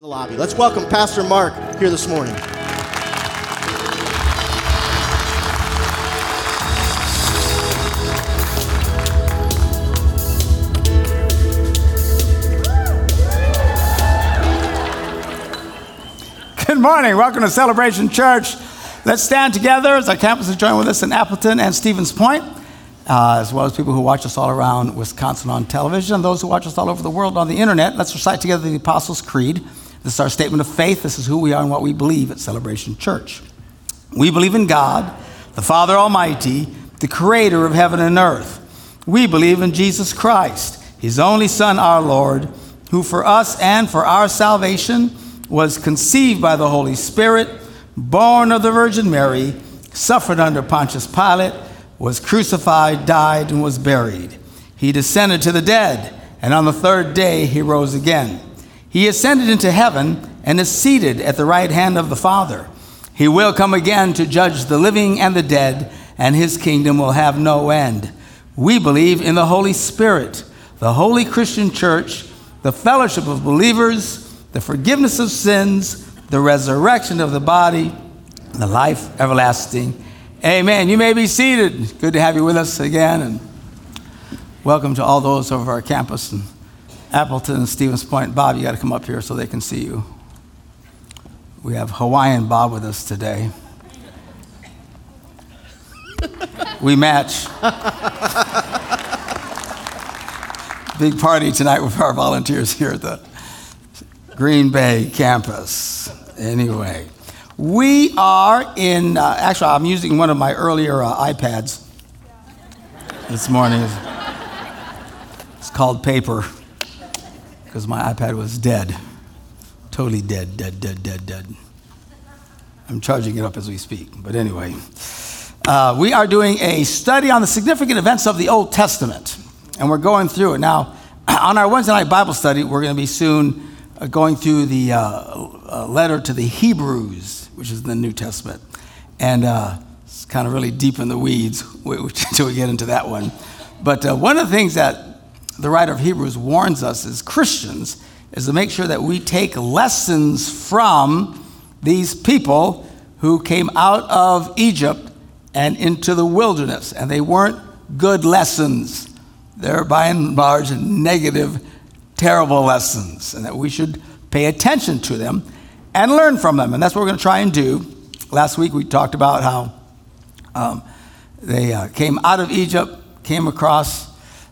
the lobby. Let's welcome Pastor Mark here this morning. Good morning. Welcome to Celebration Church. Let's stand together as our campus is joined with us in Appleton and Stevens Point, uh, as well as people who watch us all around Wisconsin on television and those who watch us all over the world on the internet. Let's recite together the Apostles' Creed. This is our statement of faith. This is who we are and what we believe at Celebration Church. We believe in God, the Father Almighty, the creator of heaven and earth. We believe in Jesus Christ, his only Son, our Lord, who for us and for our salvation was conceived by the Holy Spirit, born of the Virgin Mary, suffered under Pontius Pilate, was crucified, died, and was buried. He descended to the dead, and on the third day he rose again. He ascended into heaven and is seated at the right hand of the Father. He will come again to judge the living and the dead, and his kingdom will have no end. We believe in the Holy Spirit, the holy Christian church, the fellowship of believers, the forgiveness of sins, the resurrection of the body, the life everlasting. Amen. You may be seated. Good to have you with us again, and welcome to all those over our campus. Appleton and Stevens Point. Bob, you got to come up here so they can see you. We have Hawaiian Bob with us today. We match. Big party tonight with our volunteers here at the Green Bay campus. Anyway, we are in, uh, actually, I'm using one of my earlier uh, iPads this morning. It's called Paper because my iPad was dead. Totally dead, dead, dead, dead, dead. I'm charging it up as we speak. But anyway, uh, we are doing a study on the significant events of the Old Testament, and we're going through it. Now, on our Wednesday night Bible study, we're going to be soon uh, going through the uh, uh, letter to the Hebrews, which is in the New Testament. And uh, it's kind of really deep in the weeds until we get into that one. But uh, one of the things that the writer of Hebrews warns us as Christians is to make sure that we take lessons from these people who came out of Egypt and into the wilderness. And they weren't good lessons, they're by and large negative, terrible lessons, and that we should pay attention to them and learn from them. And that's what we're going to try and do. Last week we talked about how um, they uh, came out of Egypt, came across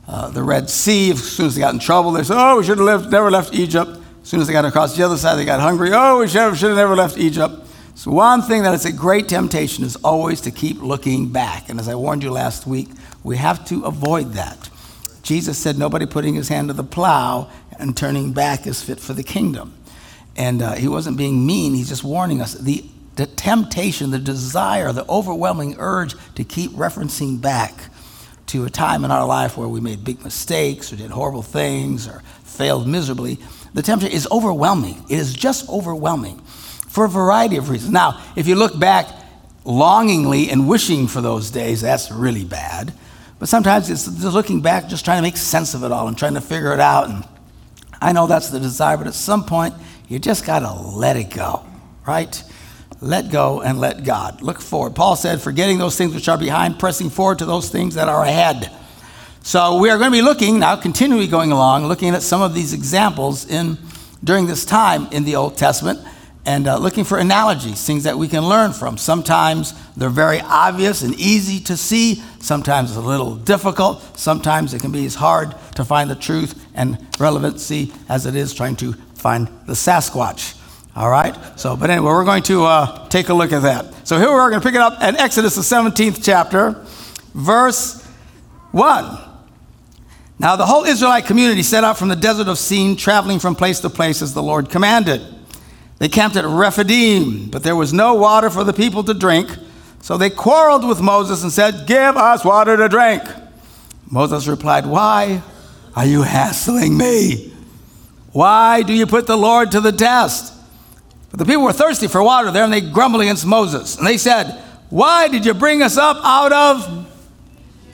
uh, the Red Sea. As soon as they got in trouble, they said, Oh, we should have left, never left Egypt. As soon as they got across the other side, they got hungry. Oh, we should have, should have never left Egypt. So, one thing that is a great temptation is always to keep looking back. And as I warned you last week, we have to avoid that. Jesus said, Nobody putting his hand to the plow and turning back is fit for the kingdom. And uh, he wasn't being mean, he's just warning us. The, the temptation, the desire, the overwhelming urge to keep referencing back to a time in our life where we made big mistakes or did horrible things or failed miserably, the temptation is overwhelming. It is just overwhelming for a variety of reasons. Now, if you look back longingly and wishing for those days, that's really bad. But sometimes it's just looking back, just trying to make sense of it all and trying to figure it out. And I know that's the desire, but at some point, you just got to let it go, right? Let go and let God. Look forward. Paul said, forgetting those things which are behind, pressing forward to those things that are ahead. So we are going to be looking now, continually going along, looking at some of these examples in during this time in the Old Testament and uh, looking for analogies, things that we can learn from. Sometimes they're very obvious and easy to see. Sometimes it's a little difficult. Sometimes it can be as hard to find the truth and relevancy as it is trying to find the Sasquatch. All right? So, but anyway, we're going to uh, take a look at that. So here we're going to pick it up at Exodus, the 17th chapter, verse 1. Now, the whole Israelite community set out from the desert of Sin, traveling from place to place as the Lord commanded. They camped at Rephidim, but there was no water for the people to drink. So they quarreled with Moses and said, Give us water to drink. Moses replied, Why are you hassling me? Why do you put the Lord to the test? But the people were thirsty for water there, and they grumbled against Moses. And they said, Why did you bring us up out of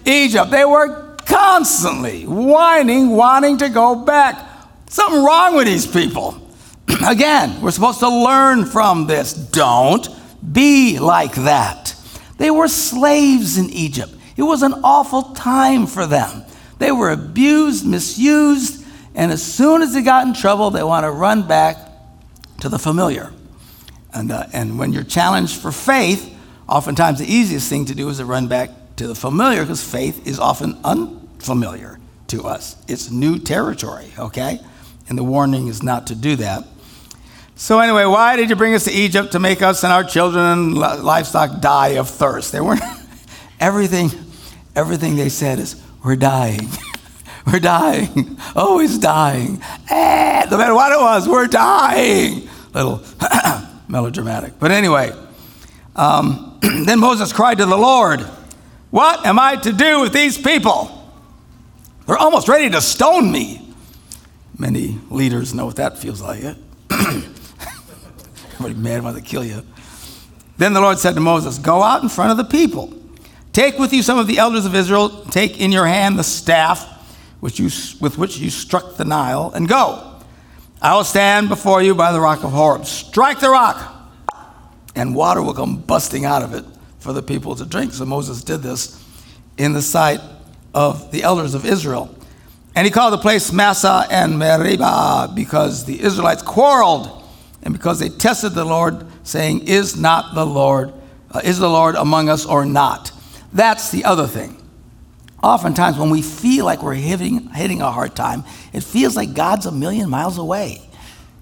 Egypt? They were constantly whining, wanting to go back. Something wrong with these people. Again, we're supposed to learn from this. Don't be like that. They were slaves in Egypt. It was an awful time for them. They were abused, misused, and as soon as they got in trouble, they want to run back to the familiar. And, uh, and when you're challenged for faith, oftentimes the easiest thing to do is to run back to the familiar because faith is often unfamiliar to us. It's new territory, okay? And the warning is not to do that. So, anyway, why did you bring us to Egypt to make us and our children and livestock die of thirst? They weren't, everything, everything they said is, we're dying. we're dying. Always dying. Eh, no matter what it was, we're dying. Little melodramatic. But anyway, um, then Moses cried to the Lord, What am I to do with these people? They're almost ready to stone me. Many leaders know what that feels like. It. Everybody mad when they kill you. Then the Lord said to Moses, Go out in front of the people. Take with you some of the elders of Israel. Take in your hand the staff which you, with which you struck the Nile, and go. I will stand before you by the rock of Horeb. Strike the rock, and water will come busting out of it for the people to drink. So Moses did this in the sight of the elders of Israel. And he called the place Massah and Meribah because the Israelites quarreled and because they tested the Lord, saying, Is not the Lord, uh, is the Lord among us or not? That's the other thing. Oftentimes, when we feel like we're hitting, hitting a hard time, it feels like God's a million miles away.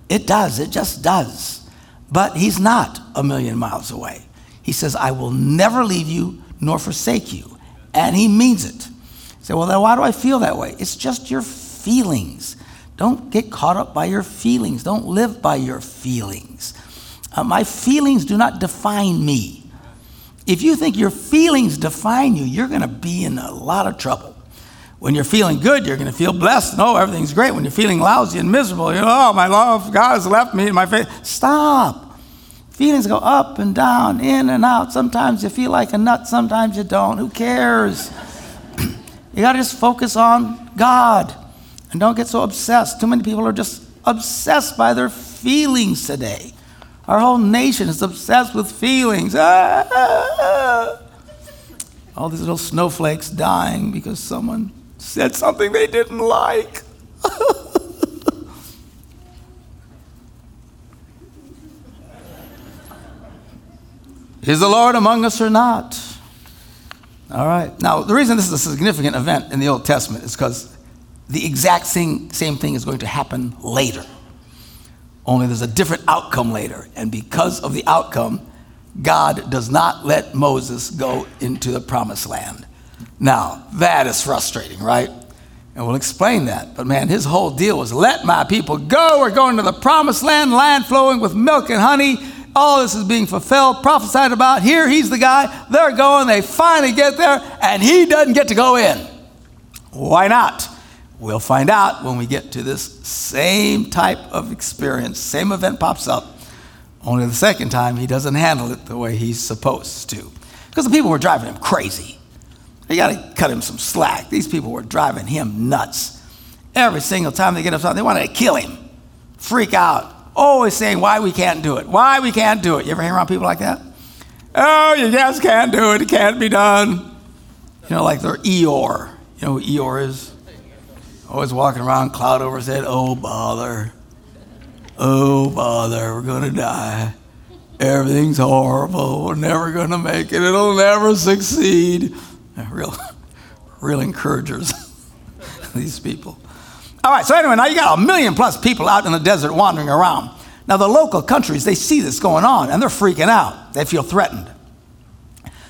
It does, it just does. But He's not a million miles away. He says, I will never leave you nor forsake you. And He means it. You say, well, then why do I feel that way? It's just your feelings. Don't get caught up by your feelings. Don't live by your feelings. Uh, my feelings do not define me. If you think your feelings define you, you're going to be in a lot of trouble. When you're feeling good, you're going to feel blessed. No, everything's great. When you're feeling lousy and miserable, you know, oh, my love, God has left me in my faith. Stop. Feelings go up and down, in and out. Sometimes you feel like a nut, sometimes you don't. Who cares? you got to just focus on God. And don't get so obsessed. Too many people are just obsessed by their feelings today. Our whole nation is obsessed with feelings. Ah, ah, ah. All these little snowflakes dying because someone said something they didn't like. is the Lord among us or not? All right. Now, the reason this is a significant event in the Old Testament is because the exact same, same thing is going to happen later. Only there's a different outcome later. And because of the outcome, God does not let Moses go into the promised land. Now, that is frustrating, right? And we'll explain that. But man, his whole deal was let my people go. We're going to the promised land, land flowing with milk and honey. All this is being fulfilled, prophesied about. Here, he's the guy. They're going. They finally get there, and he doesn't get to go in. Why not? We'll find out when we get to this same type of experience. Same event pops up. Only the second time he doesn't handle it the way he's supposed to. Because the people were driving him crazy. You got to cut him some slack. These people were driving him nuts. Every single time they get upset, they wanted to kill him, freak out, always saying why we can't do it, why we can't do it. You ever hang around people like that? Oh, you just can't do it. It can't be done. You know, like they're Eeyore. You know who Eeyore is? Always walking around, cloud over his head. Oh, bother. Oh, bother. We're going to die. Everything's horrible. We're never going to make it. It'll never succeed. Real, real encouragers, these people. All right, so anyway, now you got a million plus people out in the desert wandering around. Now, the local countries, they see this going on and they're freaking out. They feel threatened.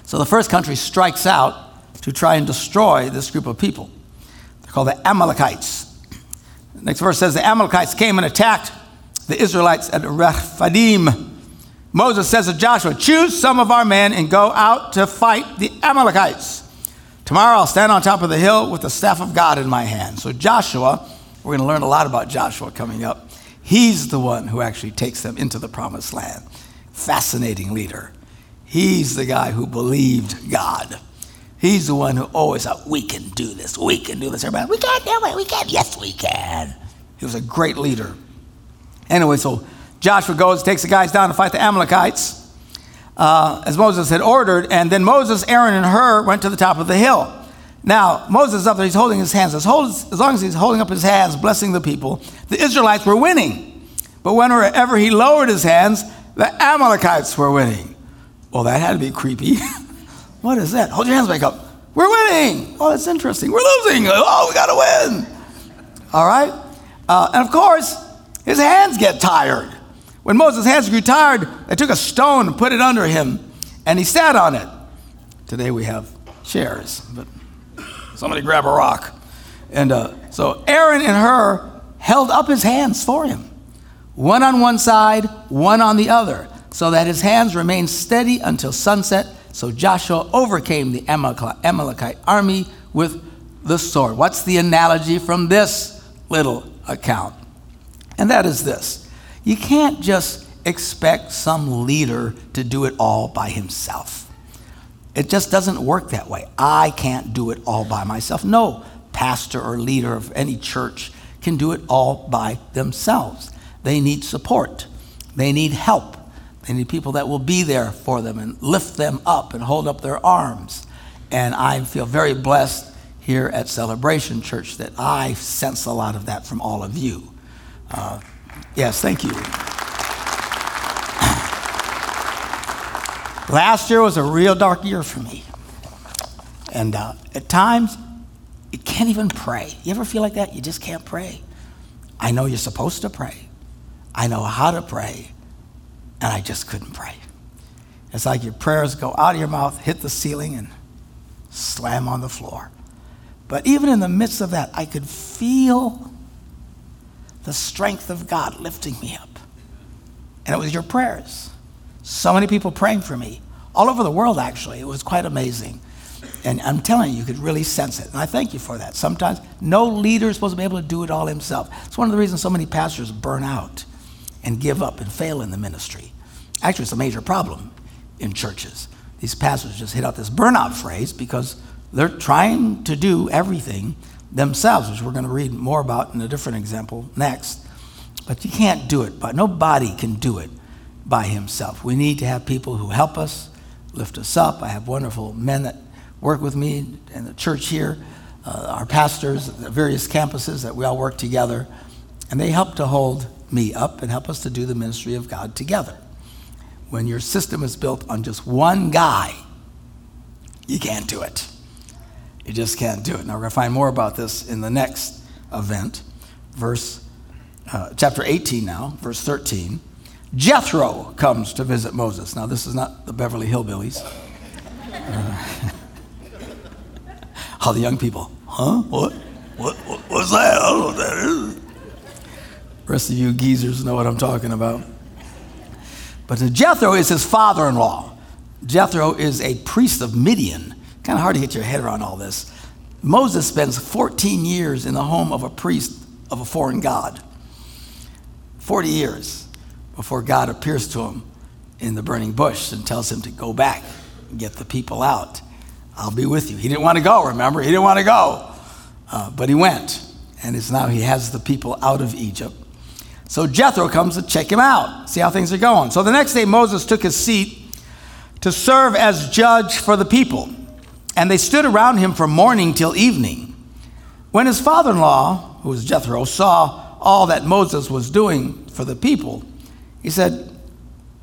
So the first country strikes out to try and destroy this group of people called the Amalekites. The next verse says the Amalekites came and attacked the Israelites at Rephidim. Moses says to Joshua, Choose some of our men and go out to fight the Amalekites. Tomorrow I'll stand on top of the hill with the staff of God in my hand. So, Joshua, we're going to learn a lot about Joshua coming up. He's the one who actually takes them into the promised land. Fascinating leader. He's the guy who believed God. He's the one who always thought, we can do this, we can do this. Everybody, we can't do it, we can. Yes, we can. He was a great leader. Anyway, so Joshua goes, takes the guys down to fight the Amalekites, uh, as Moses had ordered. And then Moses, Aaron, and Hur went to the top of the hill. Now, Moses is up there, he's holding his hands. As long as he's holding up his hands, blessing the people, the Israelites were winning. But whenever he lowered his hands, the Amalekites were winning. Well, that had to be creepy. what is that? Hold your hands back up. We're winning. Oh, that's interesting. We're losing. Oh, we got to win. All right? Uh, and of course, his hands get tired. When Moses' hands grew tired, they took a stone and put it under him, and he sat on it. Today we have chairs, but somebody grab a rock. And uh, so Aaron and Hur held up his hands for him, one on one side, one on the other, so that his hands remained steady until sunset. So Joshua overcame the Amalekite army with the sword. What's the analogy from this little account? And that is this you can't just expect some leader to do it all by himself. It just doesn't work that way. I can't do it all by myself. No pastor or leader of any church can do it all by themselves. They need support, they need help, they need people that will be there for them and lift them up and hold up their arms. And I feel very blessed here at Celebration Church that I sense a lot of that from all of you. Uh, yes, thank you. Last year was a real dark year for me. And uh, at times, you can't even pray. You ever feel like that? You just can't pray. I know you're supposed to pray. I know how to pray, and I just couldn't pray. It's like your prayers go out of your mouth, hit the ceiling, and slam on the floor. But even in the midst of that, I could feel the strength of God lifting me up. And it was your prayers. So many people praying for me, all over the world, actually. It was quite amazing. And I'm telling you, you could really sense it. And I thank you for that. Sometimes no leader is supposed to be able to do it all himself. It's one of the reasons so many pastors burn out and give up and fail in the ministry. Actually, it's a major problem in churches. These pastors just hit out this burnout phrase because they're trying to do everything themselves, which we're going to read more about in a different example next. But you can't do it, but nobody can do it by himself. We need to have people who help us, lift us up. I have wonderful men that work with me in the church here, uh, our pastors the various campuses that we all work together, and they help to hold me up and help us to do the ministry of God together. When your system is built on just one guy, you can't do it. You just can't do it. Now we're going to find more about this in the next event, verse uh, chapter 18 now, verse 13. Jethro comes to visit Moses. Now this is not the Beverly Hillbillies. Uh, all the young people, huh? What? What? What's that? I don't know what that is. Rest of you geezers know what I'm talking about. But Jethro is his father in law. Jethro is a priest of Midian. Kind of hard to get your head around all this. Moses spends 14 years in the home of a priest of a foreign god. 40 years before God appears to him in the burning bush and tells him to go back and get the people out. I'll be with you. He didn't want to go, remember? He didn't want to go. Uh, but he went. And it's now he has the people out of Egypt. So Jethro comes to check him out, see how things are going. So the next day, Moses took his seat to serve as judge for the people. And they stood around him from morning till evening. When his father in law, who was Jethro, saw all that Moses was doing for the people, he said,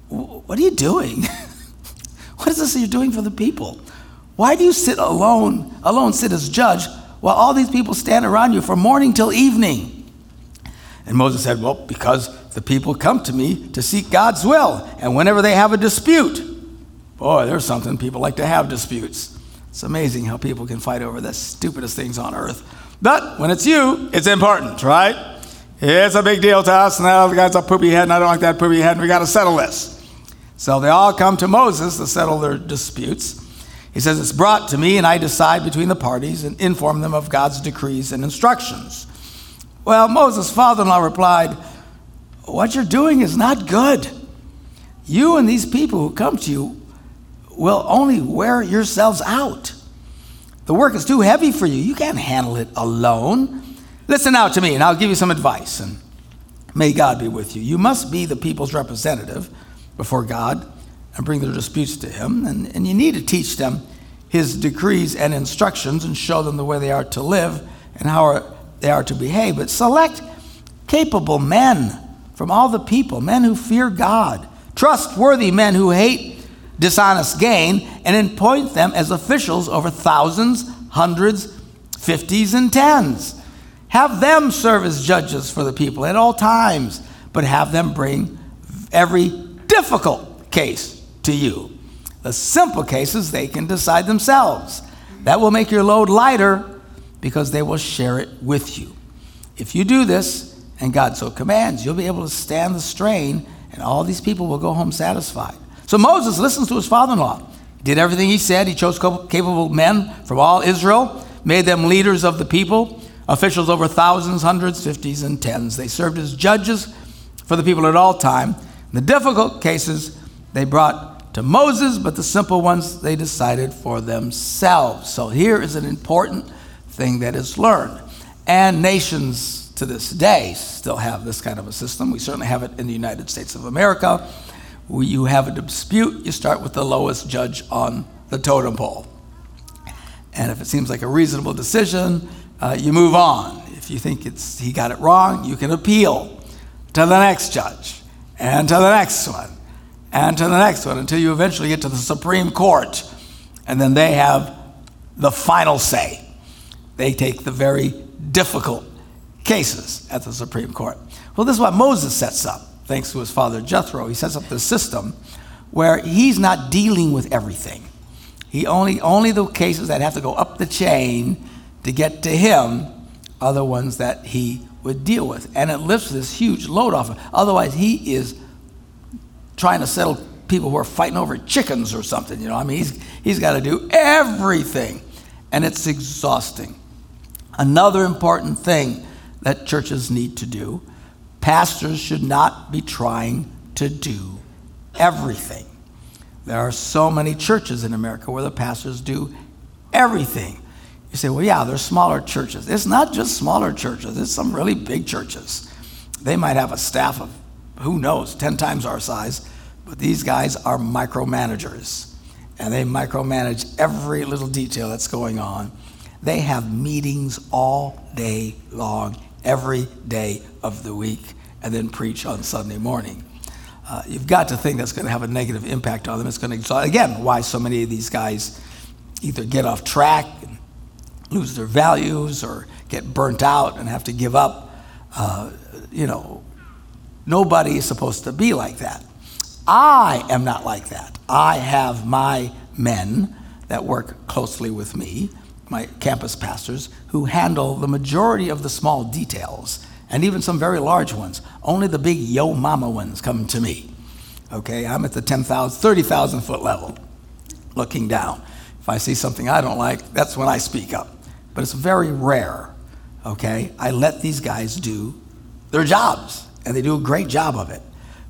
What are you doing? what is this you're doing for the people? Why do you sit alone, alone sit as judge, while all these people stand around you from morning till evening? And Moses said, Well, because the people come to me to seek God's will. And whenever they have a dispute, boy, there's something people like to have disputes. It's amazing how people can fight over the stupidest things on earth. But when it's you, it's important, right? It's a big deal to us. Now the guy's a poopy head, and I don't like that poopy head, and we got to settle this. So they all come to Moses to settle their disputes. He says, It's brought to me, and I decide between the parties and inform them of God's decrees and instructions. Well, Moses' father in law replied, What you're doing is not good. You and these people who come to you will only wear yourselves out. The work is too heavy for you. You can't handle it alone. Listen out to me, and I'll give you some advice. And May God be with you. You must be the people's representative before God and bring their disputes to Him. And, and you need to teach them His decrees and instructions and show them the way they are to live and how they are to behave. But select capable men from all the people, men who fear God, trustworthy men who hate dishonest gain, and appoint them as officials over thousands, hundreds, fifties, and tens. Have them serve as judges for the people at all times, but have them bring every difficult case to you. The simple cases they can decide themselves. That will make your load lighter because they will share it with you. If you do this, and God so commands, you'll be able to stand the strain, and all these people will go home satisfied. So Moses listens to his father in law. Did everything he said. He chose capable men from all Israel, made them leaders of the people officials over thousands, hundreds, fifties, and tens. They served as judges for the people at all time. The difficult cases they brought to Moses, but the simple ones they decided for themselves. So here is an important thing that is learned. And nations to this day still have this kind of a system. We certainly have it in the United States of America. You have a dispute, you start with the lowest judge on the totem pole. And if it seems like a reasonable decision, uh, you move on. If you think it's, he got it wrong, you can appeal to the next judge and to the next one and to the next one until you eventually get to the Supreme Court. And then they have the final say. They take the very difficult cases at the Supreme Court. Well, this is what Moses sets up, thanks to his father Jethro. He sets up this system where he's not dealing with everything. He only, only the cases that have to go up the chain to get to him are the ones that he would deal with. And it lifts this huge load off him. Otherwise, he is trying to settle people who are fighting over chickens or something. You know, I mean, he's, he's got to do everything, and it's exhausting. Another important thing that churches need to do pastors should not be trying to do everything. There are so many churches in America where the pastors do everything. You say, well, yeah, there's smaller churches. It's not just smaller churches, it's some really big churches. They might have a staff of, who knows, 10 times our size, but these guys are micromanagers. And they micromanage every little detail that's going on. They have meetings all day long, every day of the week, and then preach on Sunday morning. Uh, you've got to think that's going to have a negative impact on them. It's going to, again, why so many of these guys either get off track lose their values or get burnt out and have to give up. Uh, you know, nobody is supposed to be like that. I am not like that. I have my men that work closely with me, my campus pastors, who handle the majority of the small details and even some very large ones. Only the big yo mama ones come to me. Okay, I'm at the 10,000, 30,000 foot level looking down. If I see something I don't like, that's when I speak up but it's very rare. Okay? I let these guys do their jobs, and they do a great job of it.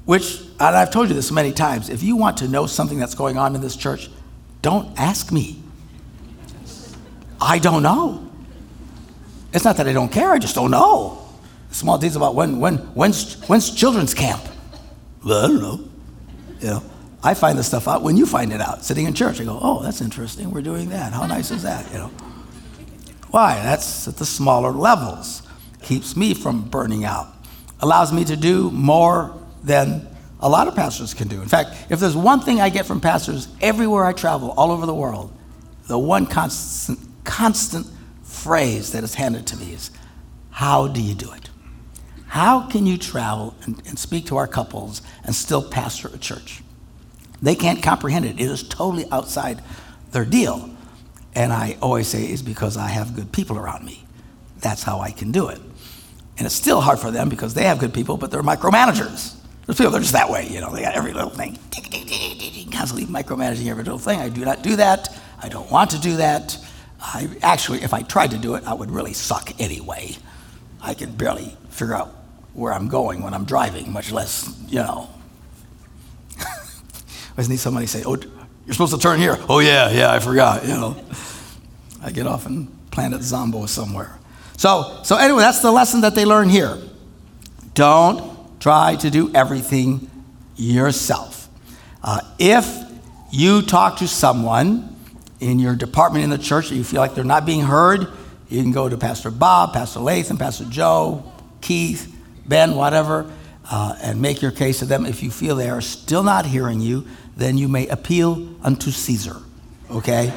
Which, and I've told you this many times, if you want to know something that's going on in this church, don't ask me. I don't know. It's not that I don't care, I just don't know. Small things about when, when, when's, when's children's camp? Well, I don't know. You know, I find this stuff out when you find it out, sitting in church. I go, oh, that's interesting. We're doing that. How nice is that? You know. Why? That's at the smaller levels. Keeps me from burning out. Allows me to do more than a lot of pastors can do. In fact, if there's one thing I get from pastors everywhere I travel, all over the world, the one constant, constant phrase that is handed to me is, How do you do it? How can you travel and, and speak to our couples and still pastor a church? They can't comprehend it. It is totally outside their deal. And I always say it's because I have good people around me. That's how I can do it. And it's still hard for them because they have good people, but they're micromanagers. There's people, they're just that way, you know, they got every little thing, constantly micromanaging every little thing. I do not do that. I don't want to do that. I actually, if I tried to do it, I would really suck anyway. I can barely figure out where I'm going when I'm driving, much less, you know. I just need somebody to say, oh, you're supposed to turn here. Oh, yeah, yeah, I forgot, you know. I get off in Planet Zombo somewhere. So, so anyway, that's the lesson that they learn here. Don't try to do everything yourself. Uh, if you talk to someone in your department in the church that you feel like they're not being heard, you can go to Pastor Bob, Pastor Latham, Pastor Joe, Keith, Ben, whatever, uh, and make your case to them. If you feel they are still not hearing you, then you may appeal unto Caesar, okay?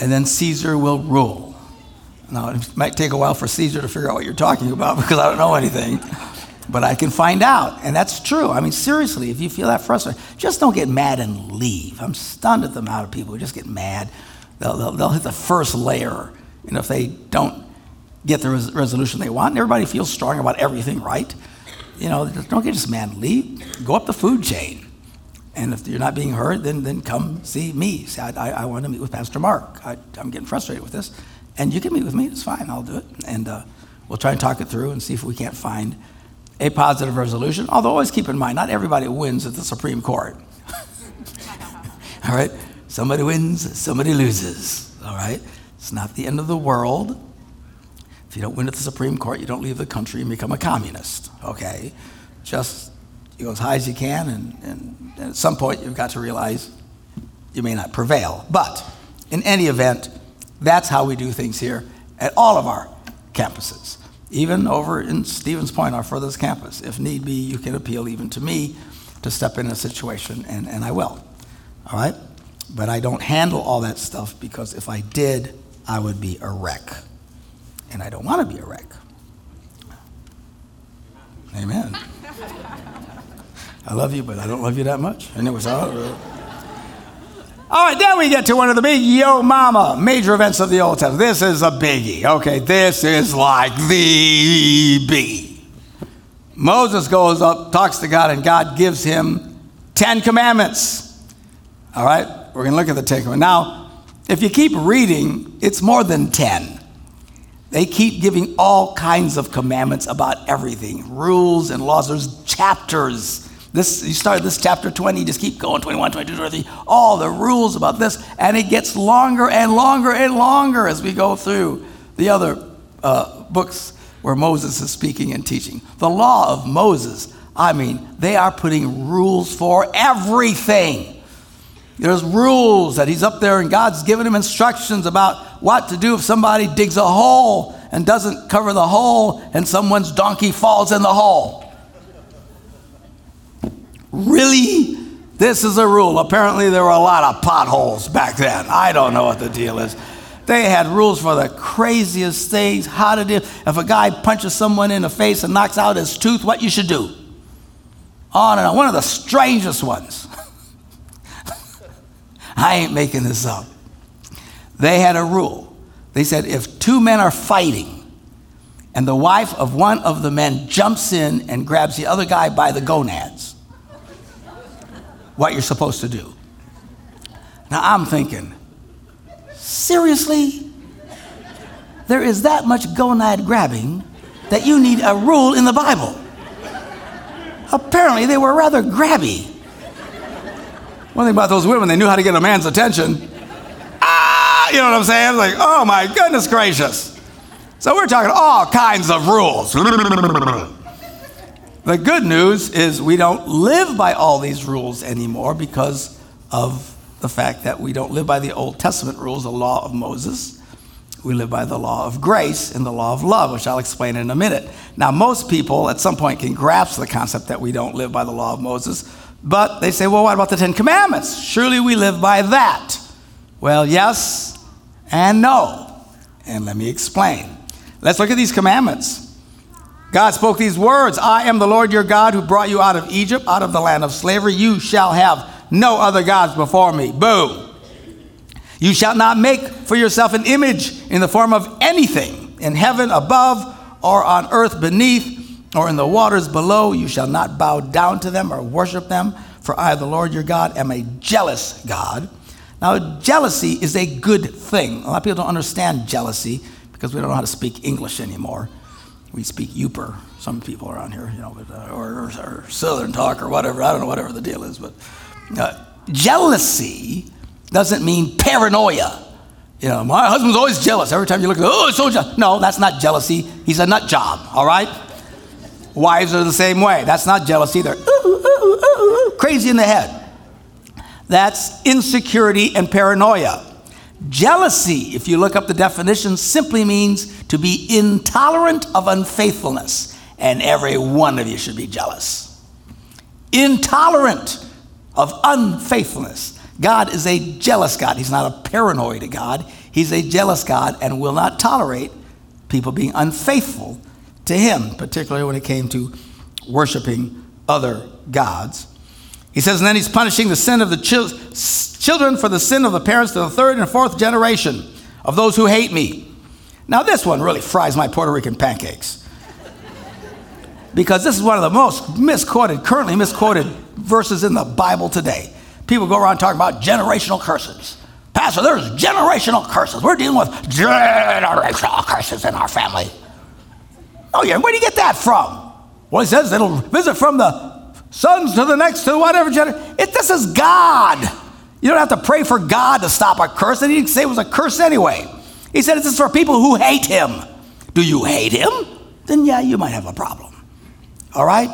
and then Caesar will rule. Now, it might take a while for Caesar to figure out what you're talking about because I don't know anything, but I can find out. And that's true. I mean, seriously, if you feel that frustrated, just don't get mad and leave. I'm stunned at the amount of people who just get mad. They'll, they'll, they'll hit the first layer. And if they don't get the res- resolution they want, everybody feels strong about everything, right? You know, don't get just mad and leave. Go up the food chain. And if you're not being heard, then, then come see me. I, I, I want to meet with Pastor Mark. I, I'm getting frustrated with this. And you can meet with me, it's fine, I'll do it. And uh, we'll try and talk it through and see if we can't find a positive resolution. Although, always keep in mind, not everybody wins at the Supreme Court. all right? Somebody wins, somebody loses. All right? It's not the end of the world. If you don't win at the Supreme Court, you don't leave the country and become a communist. Okay? Just you go as high as you can, and, and, and at some point, you've got to realize you may not prevail. But in any event, that's how we do things here at all of our campuses. Even over in Stevens Point, our furthest campus. If need be, you can appeal even to me to step in a situation, and, and I will. All right? But I don't handle all that stuff because if I did, I would be a wreck. And I don't want to be a wreck. Amen. I love you, but I don't love you that much. And it was all. Uh, All right, then we get to one of the big Yo Mama major events of the Old Testament. This is a biggie. Okay, this is like the biggie. Moses goes up, talks to God, and God gives him 10 commandments. All right, we're going to look at the Ten Commandments. Now, if you keep reading, it's more than 10. They keep giving all kinds of commandments about everything rules and laws. There's chapters this, you start this chapter 20, just keep going 21, 22, 23, all the rules about this, and it gets longer and longer and longer as we go through the other uh, books where Moses is speaking and teaching. The law of Moses, I mean, they are putting rules for everything. There's rules that he's up there and God's given him instructions about what to do if somebody digs a hole and doesn't cover the hole and someone's donkey falls in the hole. Really? This is a rule. Apparently, there were a lot of potholes back then. I don't know what the deal is. They had rules for the craziest things. How to do if a guy punches someone in the face and knocks out his tooth, what you should do. On and on. One of the strangest ones. I ain't making this up. They had a rule. They said if two men are fighting and the wife of one of the men jumps in and grabs the other guy by the gonads, what you're supposed to do. Now I'm thinking, seriously? There is that much gonad grabbing that you need a rule in the Bible. Apparently, they were rather grabby. One thing about those women, they knew how to get a man's attention. Ah, you know what I'm saying? Like, oh my goodness gracious. So we're talking all kinds of rules. The good news is we don't live by all these rules anymore because of the fact that we don't live by the Old Testament rules, the law of Moses. We live by the law of grace and the law of love, which I'll explain in a minute. Now, most people at some point can grasp the concept that we don't live by the law of Moses, but they say, well, what about the Ten Commandments? Surely we live by that. Well, yes and no. And let me explain. Let's look at these commandments. God spoke these words I am the Lord your God who brought you out of Egypt, out of the land of slavery. You shall have no other gods before me. Boom. You shall not make for yourself an image in the form of anything in heaven above or on earth beneath or in the waters below. You shall not bow down to them or worship them, for I, the Lord your God, am a jealous God. Now, jealousy is a good thing. A lot of people don't understand jealousy because we don't know how to speak English anymore we speak Yooper. Some people around here, you know, but, uh, or, or, or, Southern talk or whatever. I don't know whatever the deal is, but uh, jealousy doesn't mean paranoia. You know, my husband's always jealous. Every time you look at, oh, so jealous. No, that's not jealousy. He's a nut job. All right. Wives are the same way. That's not jealousy. They're ooh, ooh, ooh, crazy in the head. That's insecurity and paranoia. Jealousy, if you look up the definition, simply means to be intolerant of unfaithfulness. And every one of you should be jealous. Intolerant of unfaithfulness. God is a jealous God. He's not a paranoid God. He's a jealous God and will not tolerate people being unfaithful to Him, particularly when it came to worshiping other gods. He says, and then He's punishing the sin of the children for the sin of the parents to the third and fourth generation of those who hate me. Now, this one really fries my Puerto Rican pancakes. because this is one of the most misquoted, currently misquoted verses in the Bible today. People go around talking about generational curses. Pastor, there's generational curses. We're dealing with generational curses in our family. Oh, yeah, where do you get that from? Well, he says it'll visit from the sons to the next to whatever generation. this is God. You don't have to pray for God to stop a curse. And he didn't say it was a curse anyway. He said this is for people who hate him. Do you hate him? Then yeah, you might have a problem. All right?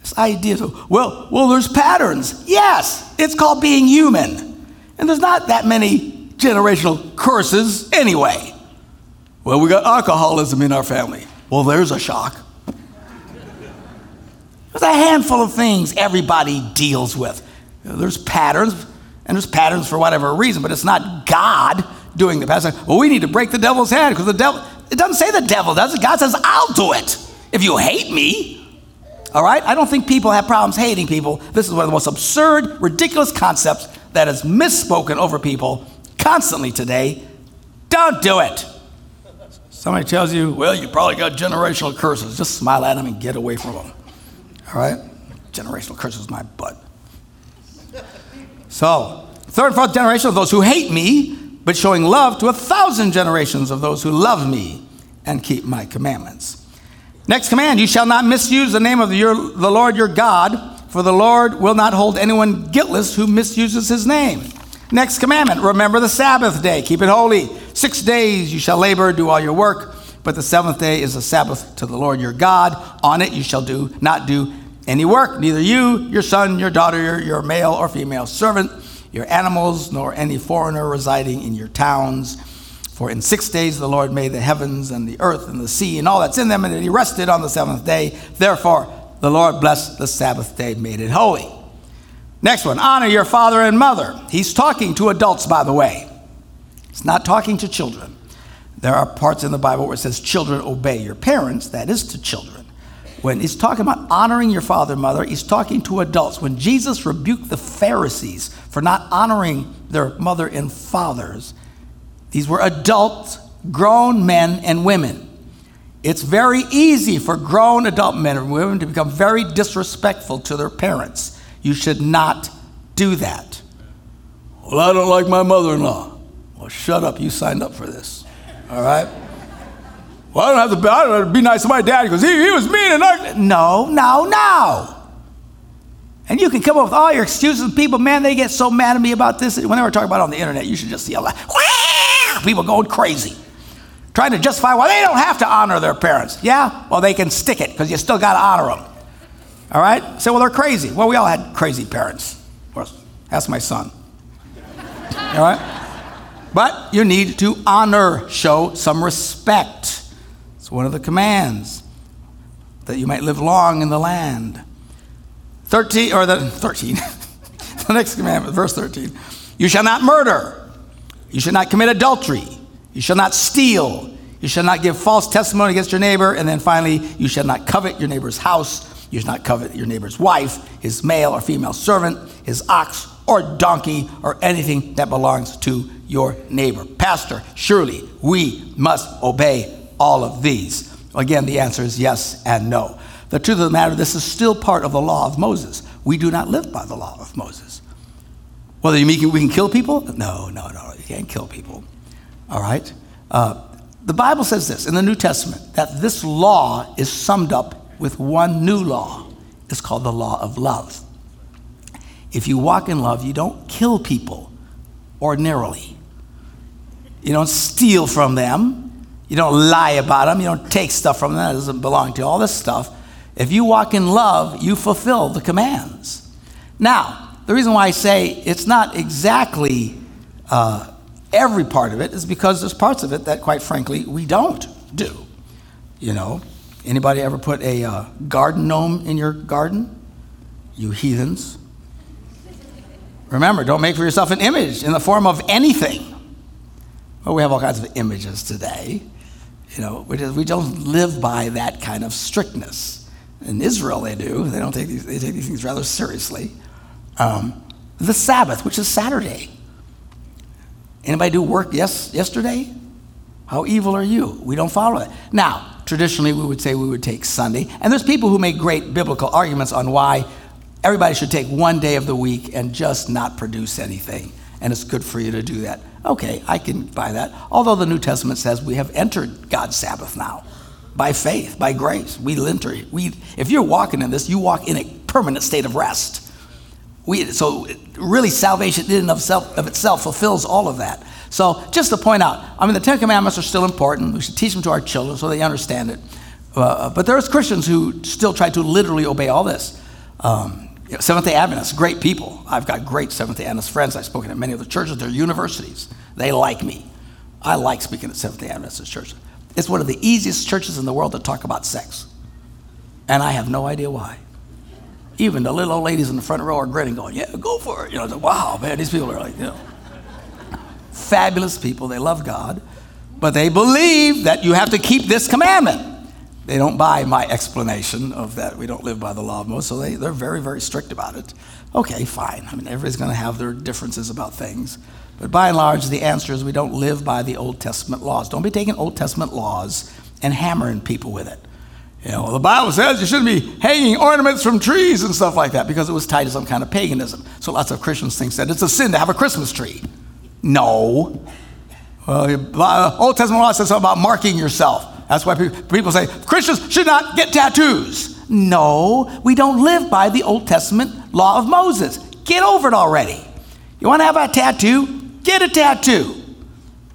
This idea of, well, well, there's patterns. Yes, it's called being human. And there's not that many generational curses anyway. Well, we got alcoholism in our family. Well, there's a shock. There's a handful of things everybody deals with. There's patterns, and there's patterns for whatever reason, but it's not God doing the pattern. Well, we need to break the devil's head because the devil, it doesn't say the devil does it. God says, I'll do it. If you hate me, all right? I don't think people have problems hating people. This is one of the most absurd, ridiculous concepts that is misspoken over people constantly today. Don't do it. Somebody tells you, well, you probably got generational curses. Just smile at them and get away from them. All right? Generational curses, my butt. So, third and fourth generation of those who hate me, but showing love to a thousand generations of those who love me and keep my commandments. Next command you shall not misuse the name of your, the Lord your God, for the Lord will not hold anyone guiltless who misuses his name. Next commandment remember the Sabbath day, keep it holy. Six days you shall labor, do all your work, but the seventh day is a Sabbath to the Lord your God. On it you shall do not do any work, neither you, your son, your daughter, your, male or female servant, your animals, nor any foreigner residing in your towns for in six days the Lord made the heavens and the earth and the sea and all that's in them, and he rested on the seventh day. Therefore, the Lord blessed the Sabbath day, made it holy. Next one honor your father and mother. He's talking to adults, by the way. He's not talking to children. There are parts in the Bible where it says, Children, obey your parents. That is to children. When he's talking about honoring your father and mother, he's talking to adults. When Jesus rebuked the Pharisees for not honoring their mother and fathers, these were adult, grown men and women. It's very easy for grown adult men and women to become very disrespectful to their parents. You should not do that. Well, I don't like my mother in law. Well, shut up. You signed up for this. All right? Well, I don't have to be, I don't have to be nice to my dad because he, he was mean and ugly. No, no, no. And you can come up with all your excuses. People, man, they get so mad at me about this. When they were talking about it on the internet, you should just see a lot people going crazy, trying to justify why they don't have to honor their parents. Yeah, well, they can stick it because you still got to honor them. All right? Say, well, they're crazy. Well, we all had crazy parents. Ask my son. All right? But you need to honor, show some respect. One of the commands that you might live long in the land. 13, or the 13, the next commandment, verse 13. You shall not murder. You shall not commit adultery. You shall not steal. You shall not give false testimony against your neighbor. And then finally, you shall not covet your neighbor's house. You shall not covet your neighbor's wife, his male or female servant, his ox or donkey, or anything that belongs to your neighbor. Pastor, surely we must obey all of these. Again, the answer is yes and no. The truth of the matter, this is still part of the law of Moses. We do not live by the law of Moses. Whether you mean we can kill people? No, no, no you can't kill people. All right? Uh, the Bible says this in the New Testament that this law is summed up with one new law. It's called the law of love. If you walk in love, you don't kill people ordinarily. You don't steal from them. You don't lie about them. You don't take stuff from them that doesn't belong to you. All this stuff. If you walk in love, you fulfill the commands. Now, the reason why I say it's not exactly uh, every part of it is because there's parts of it that, quite frankly, we don't do. You know, anybody ever put a uh, garden gnome in your garden? You heathens. Remember, don't make for yourself an image in the form of anything. Well, we have all kinds of images today. You know, we, don't live by that kind of strictness. In Israel, they do. They don't take these, they take these things rather seriously. Um, the Sabbath, which is Saturday. Anybody do work yes, yesterday? How evil are you? We don't follow it. Now, traditionally, we would say we would take Sunday. And there's people who make great biblical arguments on why everybody should take one day of the week and just not produce anything. And it's good for you to do that. Okay, I can buy that. Although the New Testament says we have entered God's Sabbath now by faith, by grace. We enter. We, if you're walking in this, you walk in a permanent state of rest. We, so really, salvation in and of, self, of itself fulfills all of that. So just to point out, I mean, the Ten Commandments are still important. We should teach them to our children so they understand it. Uh, but there's Christians who still try to literally obey all this. Um, you know, Seventh day Adventists, great people. I've got great Seventh day Adventist friends. I've spoken at many of the churches, their universities. They like me. I like speaking at Seventh day Adventist churches. It's one of the easiest churches in the world to talk about sex. And I have no idea why. Even the little old ladies in the front row are grinning, going, Yeah, go for it. You know, like, wow, man, these people are like, you know, fabulous people. They love God, but they believe that you have to keep this commandment. They don't buy my explanation of that we don't live by the law of Moses, so they, they're very, very strict about it. Okay, fine. I mean, everybody's going to have their differences about things. But by and large, the answer is we don't live by the Old Testament laws. Don't be taking Old Testament laws and hammering people with it. You know, the Bible says you shouldn't be hanging ornaments from trees and stuff like that because it was tied to some kind of paganism. So lots of Christians think that it's a sin to have a Christmas tree. No. Well, Old Testament law says something about marking yourself. That's why people say Christians should not get tattoos. No, we don't live by the Old Testament law of Moses. Get over it already. You want to have a tattoo? Get a tattoo.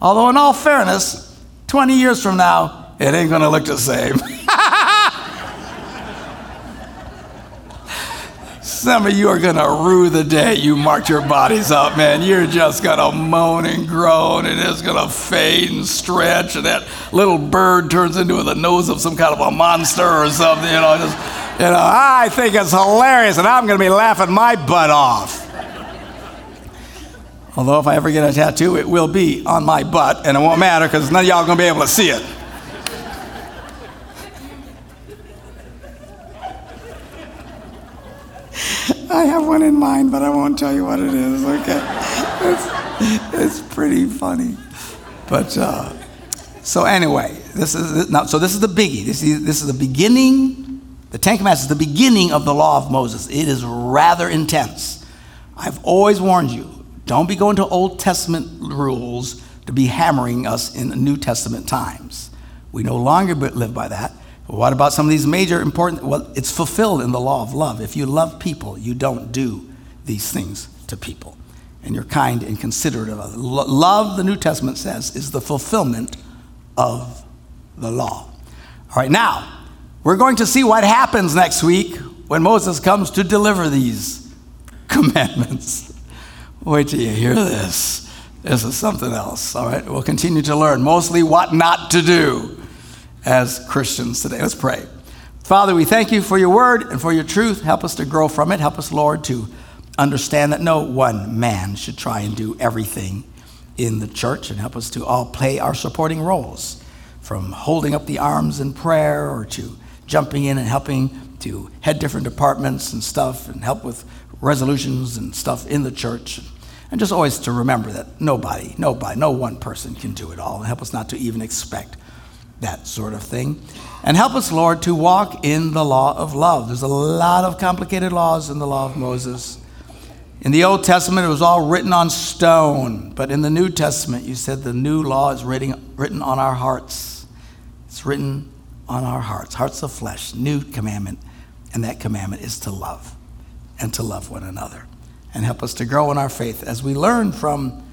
Although, in all fairness, 20 years from now, it ain't going to look the same. Some of you are going to rue the day you marked your bodies up, man. You're just going to moan and groan, and it's going to fade and stretch, and that little bird turns into the nose of some kind of a monster or something, you know. Just, you know, I think it's hilarious, and I'm going to be laughing my butt off. Although, if I ever get a tattoo, it will be on my butt, and it won't matter because none of y'all are going to be able to see it. I have one in mind, but I won't tell you what it is. Okay, it's, it's pretty funny, but uh, so anyway, this is now. So this is the biggie. This is this is the beginning. The Ten Commandments is the beginning of the law of Moses. It is rather intense. I've always warned you: don't be going to Old Testament rules to be hammering us in New Testament times. We no longer live by that. What about some of these major important? Well, it's fulfilled in the law of love. If you love people, you don't do these things to people. And you're kind and considerate of others. Love, the New Testament says, is the fulfillment of the law. All right, now, we're going to see what happens next week when Moses comes to deliver these commandments. Wait till you hear this. This is something else. All right, we'll continue to learn mostly what not to do as Christians today. Let's pray. Father, we thank you for your word and for your truth. Help us to grow from it. Help us, Lord, to understand that no one man should try and do everything in the church, and help us to all play our supporting roles from holding up the arms in prayer or to jumping in and helping to head different departments and stuff and help with resolutions and stuff in the church. And just always to remember that nobody, nobody, no one person can do it all. And help us not to even expect that sort of thing. And help us, Lord, to walk in the law of love. There's a lot of complicated laws in the law of Moses. In the Old Testament, it was all written on stone, but in the New Testament, you said the new law is written, written on our hearts. It's written on our hearts, hearts of flesh, new commandment, and that commandment is to love and to love one another. And help us to grow in our faith as we learn from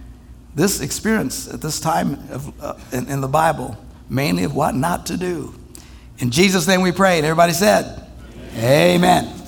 this experience at this time of, uh, in, in the Bible mainly of what not to do. In Jesus' name we pray. And everybody said, Amen.